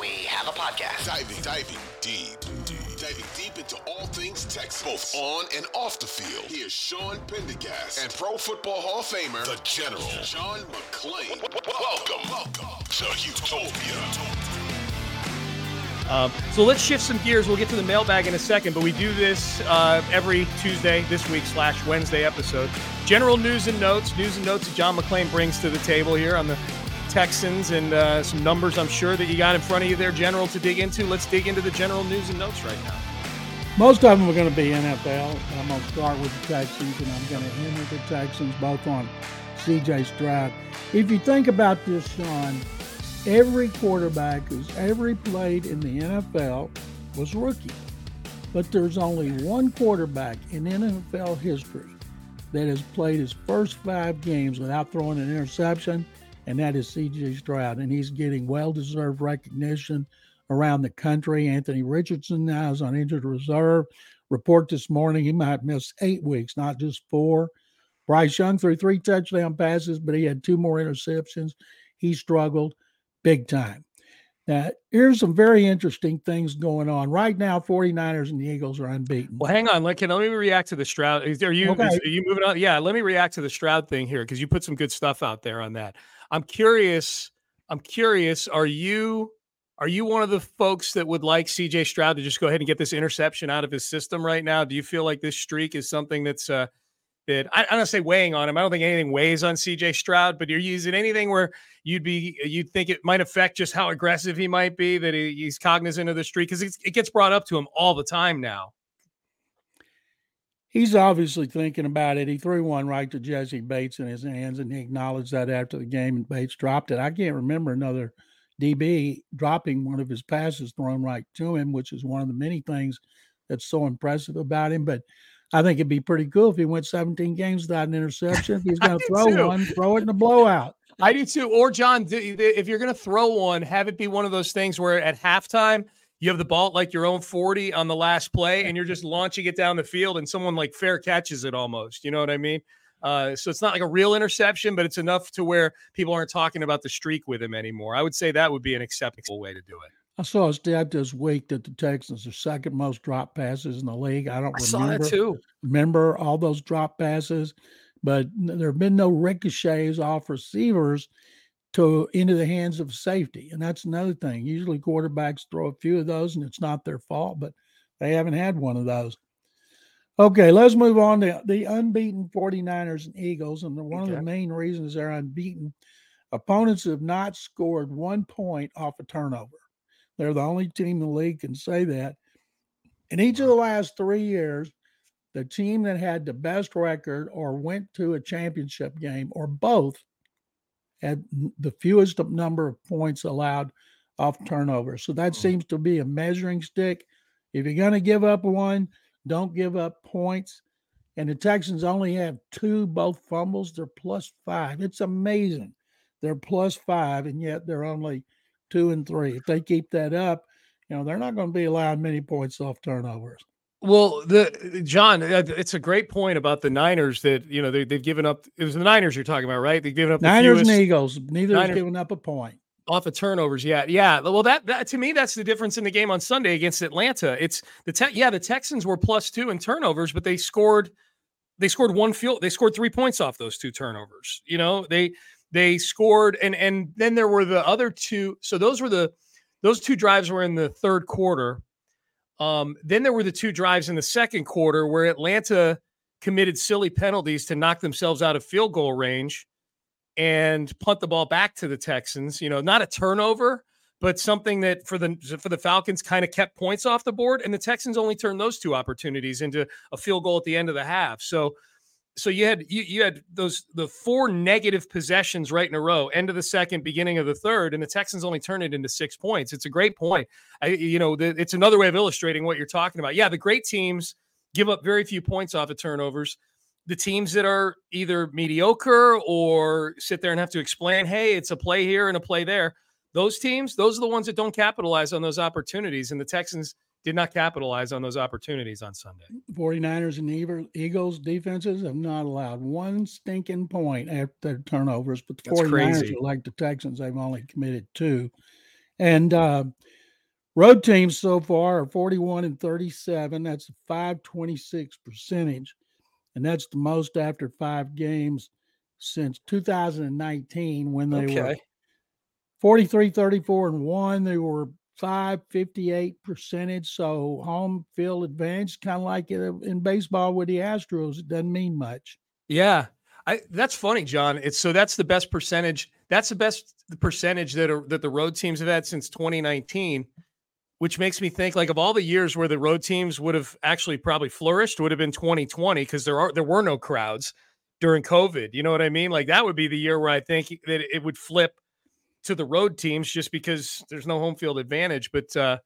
Houston, we have a podcast. Diving, diving deep, deep, diving deep into all things Texas, both on and off the field. Here's Sean Pendergast and Pro Football Hall of Famer, the General, John McClain. Welcome, welcome to Utopia. Uh, so let's shift some gears. We'll get to the mailbag in a second, but we do this uh, every Tuesday, this week slash Wednesday episode. General news and notes, news and notes that John McClain brings to the table here on the Texans, and uh, some numbers I'm sure that you got in front of you there, General, to dig into. Let's dig into the general news and notes right now. Most of them are going to be NFL. I'm going to start with the Texans, and I'm going to end with the Texans, both on CJ Stroud. If you think about this, Sean, every quarterback who's ever played in the NFL was rookie. But there's only one quarterback in NFL history that has played his first five games without throwing an interception, and that is CJ Stroud. And he's getting well deserved recognition around the country. Anthony Richardson now is on injured reserve. Report this morning he might miss eight weeks, not just four. Bryce Young threw three touchdown passes, but he had two more interceptions. He struggled big time. Now, here's some very interesting things going on. Right now, 49ers and the Eagles are unbeaten. Well, hang on. Lincoln. let me react to the Stroud. Are you, Okay. are you moving on? Yeah, let me react to the Stroud thing here because you put some good stuff out there on that. I'm curious. I'm curious. Are you are you one of the folks that would like CJ Stroud to just go ahead and get this interception out of his system right now? Do you feel like this streak is something that's uh I, I don't say weighing on him. I don't think anything weighs on CJ Stroud, but you're using anything where you'd be you'd think it might affect just how aggressive he might be that he, he's cognizant of the streak because it gets brought up to him all the time now. He's obviously thinking about it. He threw one right to Jessie Bates in his hands, and he acknowledged that after the game, and Bates dropped it. I can't remember another DB dropping one of his passes thrown right to him, which is one of the many things that's so impressive about him. But I think it'd be pretty cool if he went 17 games without an interception. If he's going to throw too. one, throw it in a blowout. I do too. Or John, do- if you're going to throw one, have it be one of those things where at halftime you have the ball at like your own 40 on the last play and you're just launching it down the field and someone like fair catches it almost. You know what I mean? Uh, so it's not like a real interception, but it's enough to where people aren't talking about the streak with him anymore. I would say that would be an acceptable way to do it. I saw a stat this week that the Texans are second most drop passes in the league. I don't I saw remember, that too. remember all those drop passes, but there have been no ricochets off receivers to into the hands of safety. And that's another thing. Usually quarterbacks throw a few of those and it's not their fault, but they haven't had one of those. Okay, let's move on to the unbeaten 49ers and Eagles. And one of the main reasons they're unbeaten, opponents have not scored one point off a turnover. They're the only team in the league can say that. In each of the last three years, the team that had the best record or went to a championship game or both had the fewest number of points allowed off turnovers. So that seems to be a measuring stick. If you're going to give up one, don't give up points. And the Texans only have two both fumbles. They're plus five. It's amazing. They're plus five, and yet they're only two and three. If they keep that up, you know, they're not going to be allowed many points off turnovers. Well, the John, uh, it's a great point about the Niners that you know they, have given up. It was the Niners you're talking about, right? They've given up Niners and Eagles. Neither Niners, has given up a point off of turnovers. Yeah, yeah. Well, that, that to me, that's the difference in the game on Sunday against Atlanta. It's the te- yeah, the Texans were plus two in turnovers, but they scored they scored one field. They scored three points off those two turnovers. You know, they they scored, and and then there were the other two. So those were the those two drives were in the third quarter um, then there were the two drives in the second quarter where Atlanta committed silly penalties to knock themselves out of field goal range and punt the ball back to the Texans. You know, not a turnover, but something that for the for the Falcons kind of kept points off the board, and the Texans only turned those two opportunities into a field goal at the end of the half. So so you had you, you had those the four negative possessions right in a row end of the second beginning of the third and the texans only turn it into six points. It's a great point. I you know the, it's another way of illustrating what you're talking about. Yeah the great teams give up very few points off of turnovers. The teams that are either mediocre or sit there and have to explain hey it's a play here and a play there those teams those are the ones that don't capitalize on those opportunities and the texans did not capitalize on those opportunities on Sunday. 49ers and Eagles defenses have not allowed one stinking point after turnovers, but the That's 49ers crazy. are like the Texans, they've only committed two. And uh, road teams so far are 41 and 37. That's a 526 percentage. And that's the most after five games since 2019 when they okay. were 43 34 and 1 they were five fifty eight percentage. So home field advantage, kind of like uh, in baseball with the Astros, it doesn't mean much. Yeah, I, that's funny, John. It's so that's the best percentage. That's the best percentage that are, that the road teams have had since 2019, which makes me think like of all the years where the road teams would have actually probably flourished would have been 2020 because there are there were no crowds during COVID. You know what I mean? Like that would be the year where I think that it would flip to the road teams just because there's no home field advantage. But uh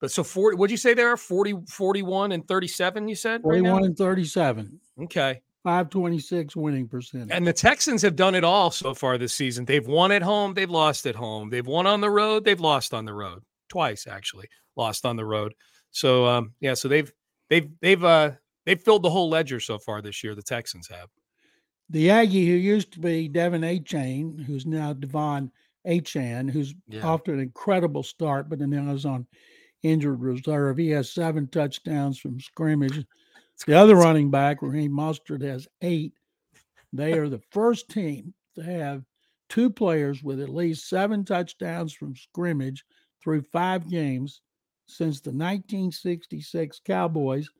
but so 40 what'd you say there? 40 41 and 37, you said? 41 right and 37. Okay. 526 winning percentage. And the Texans have done it all so far this season. They've won at home, they've lost at home. They've won on the road, they've lost on the road. Twice actually, lost on the road. So um yeah, so they've they've they've uh they've filled the whole ledger so far this year, the Texans have. The Aggie who used to be De'Von Achane, who's now De'Von Achane, who's yeah. off to an incredible start, but then is on injured reserve. He has seven touchdowns from scrimmage. The other running back, Raheem Mostert, has eight. They are the first team to have two players with at least seven touchdowns from scrimmage through five games since the 1966 Cowboys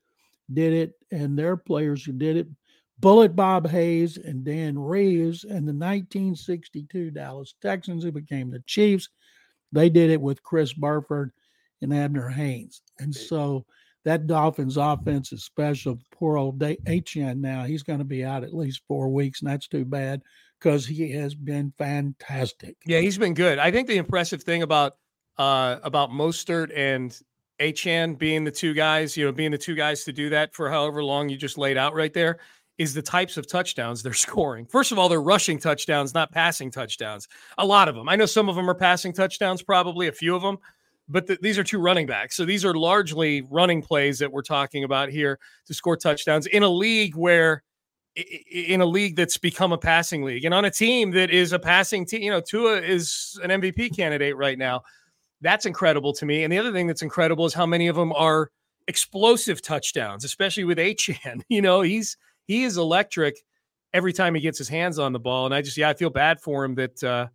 did it, and their players who did it Bullet Bob Hayes and Dan Reeves and the 1962 Dallas Texans, who became the Chiefs. They did it with Chris Burford and Abner Haynes. And so that Dolphins offense is special. Poor old Achane now, he's going to be out at least four weeks, and that's too bad because he has been fantastic. Yeah, he's been good. I think the impressive thing about uh, about Mostert and Achane being the two guys, you know, being the two guys to do that for however long you just laid out right there is the types of touchdowns they're scoring. First of all, they're rushing touchdowns, not passing touchdowns. A lot of them. I know some of them are passing touchdowns, probably a few of them, but the, these are two running backs. So these are largely running plays that we're talking about here to score touchdowns in a league where in a league that's become a passing league and on a team that is a passing team, you know, Tua is an MVP candidate right now. That's incredible to me. And the other thing that's incredible is how many of them are explosive touchdowns, especially with Achane. You know, he's he is electric every time he gets his hands on the ball. And I just, yeah, I feel bad for him that uh,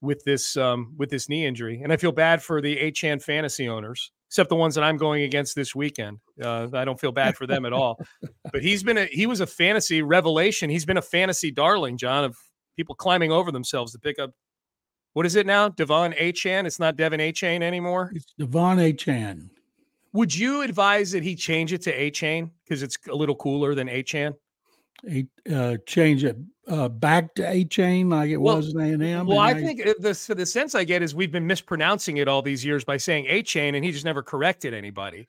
with this um, with this knee injury, and I feel bad for the Achane fantasy owners, except the ones that I'm going against this weekend. Uh, I don't feel bad for them at all. But he's been a he was a fantasy revelation. He's been a fantasy darling, John, of people climbing over themselves to pick up. What is it now? De'Von Achane. It's not Devon Achane anymore. It's De'Von Achane. Would you advise that he change it to Achane because it's a little cooler than Achane? He uh, change it uh, back to a chain like it Well- was in A and M. Well, I think uh, the the sense I get is we've been mispronouncing it all these years by saying a chain, and he just never corrected anybody.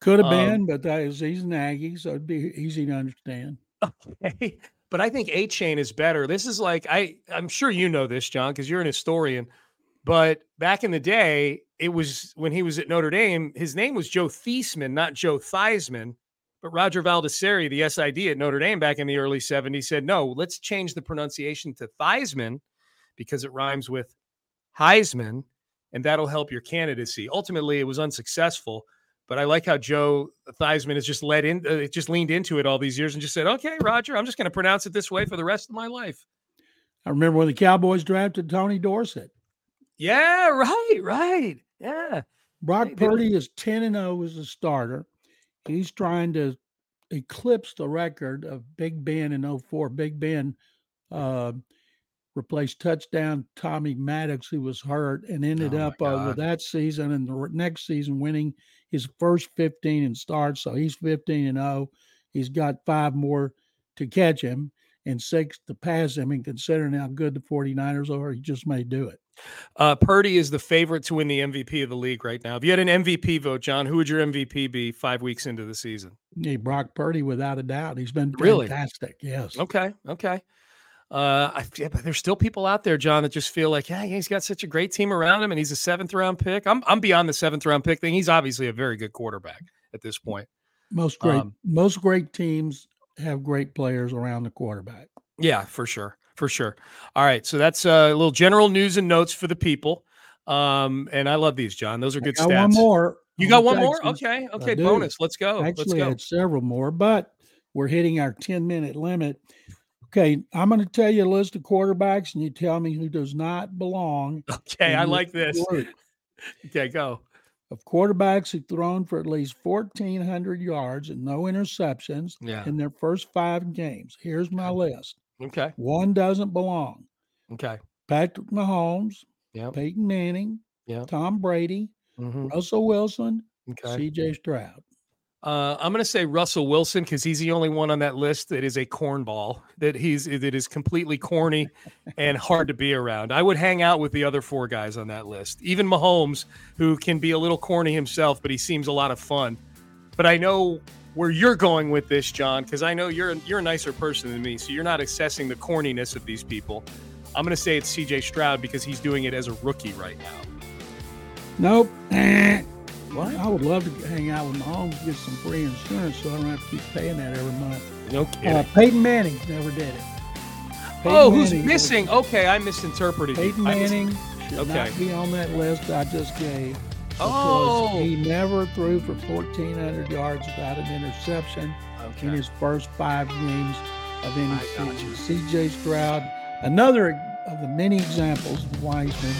Could have um, been, but that is he's an Aggie, so it'd be easy to understand. Okay. But I think A chain is better. This is like I I'm sure you know this, John, because you're an historian. But back in the day, it was when he was at Notre Dame, his name was Joe Thiesman, not Joe Theismann. But Roger Valdiserri, the SID at Notre Dame back in the early 70s, said, no, let's change the pronunciation to Theismann because it rhymes with Heisman, and that'll help your candidacy. Ultimately, it was unsuccessful. But I like how Joe Theismann has just led in, uh, just leaned into it all these years and just said, "Okay, Roger, I'm just going to pronounce it this way for the rest of my life." I remember when the Cowboys drafted Tony Dorsett. Yeah, right, right, yeah. Brock Purdy is 10 and 0 as a starter. He's trying to eclipse the record of Big Ben in 04. Big Ben uh, replaced touchdown Tommy Maddox, who was hurt, and ended Oh up uh, with that season and the next season winning his first 15 and starts. So he's 15 and 0. He's got five more to catch him and six to pass him. And considering how good the 49ers are, he just may do it. Uh, Purdy is the favorite to win the MVP of the league right now. If you had an MVP vote, John, who would your MVP be five weeks into the season? Yeah, Brock Purdy, without a doubt. He's been Really? fantastic. Yes. Okay, okay. Uh, I, yeah, but there's still people out there, John, that just feel like, yeah, he's got such a great team around him, and he's a seventh round pick. I'm I'm beyond the seventh round pick thing. He's obviously a very good quarterback at this point. Most great Um, most great teams have great players around the quarterback. Yeah, for sure, for sure. All right, so that's uh, a little general news and notes for the people. Um, and I love these, John. Those are good stats. one more. You got one more? Okay, okay. Bonus. Let's go. Let's Actually, I had several more, but we're hitting our 10 minute limit. Okay, I'm going to tell you a list of quarterbacks, and you tell me who does not belong. Okay, I like this. Okay, go. Of quarterbacks who've thrown for at least 1,400 yards and no interceptions Yeah. in their first five games. Here's my list. Okay. One doesn't belong. Okay. Patrick Mahomes, Yep. Peyton Manning, Yep. Tom Brady, Mm-hmm. Russell Wilson, Okay. CJ Stroud. Uh, I'm going to say Russell Wilson because he's the only one on that list that is a cornball that he's that is completely corny and hard to be around. I would hang out with the other four guys on that list, even Mahomes, who can be a little corny himself, but he seems a lot of fun. But I know where you're going with this, John, because I know you're you're a nicer person than me, so you're not assessing the corniness of these people. I'm going to say it's C.J. Stroud because he's doing it as a rookie right now. Nope. What? I would love to hang out with my Mahomes, get some free insurance so I don't have to keep paying that every month. No kidding. Uh, Peyton Manning never did it. Peyton oh, who's Manning was- missing? Okay, I misinterpreted. Peyton I mis- Manning should Okay. not be on that list I just gave. because Oh. He never threw for 1,400 yards without an interception in his first five games of any season. C.J. Stroud, another of the many examples of why he's been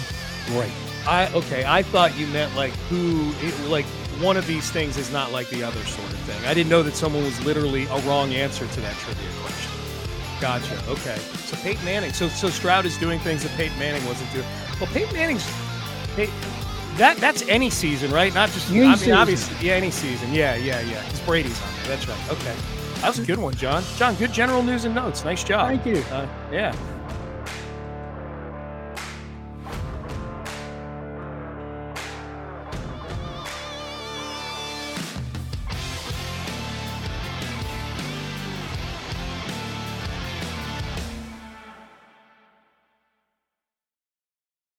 great. I okay. I thought you meant like who, it, like one of these things is not like the other sort of thing. I didn't know that someone was literally a wrong answer to that trivia question. Gotcha. Okay. So Peyton Manning. So so Stroud is doing things that Peyton Manning wasn't doing. Well, Peyton Manning's. Hey, that that's any season, right? Not just. Any I mean, season. obviously, yeah, any season. Yeah, yeah, yeah. Because Brady's on there. That's right. Okay. That was a good one, John. John, good general news and notes. Nice job. Thank you. Uh, yeah.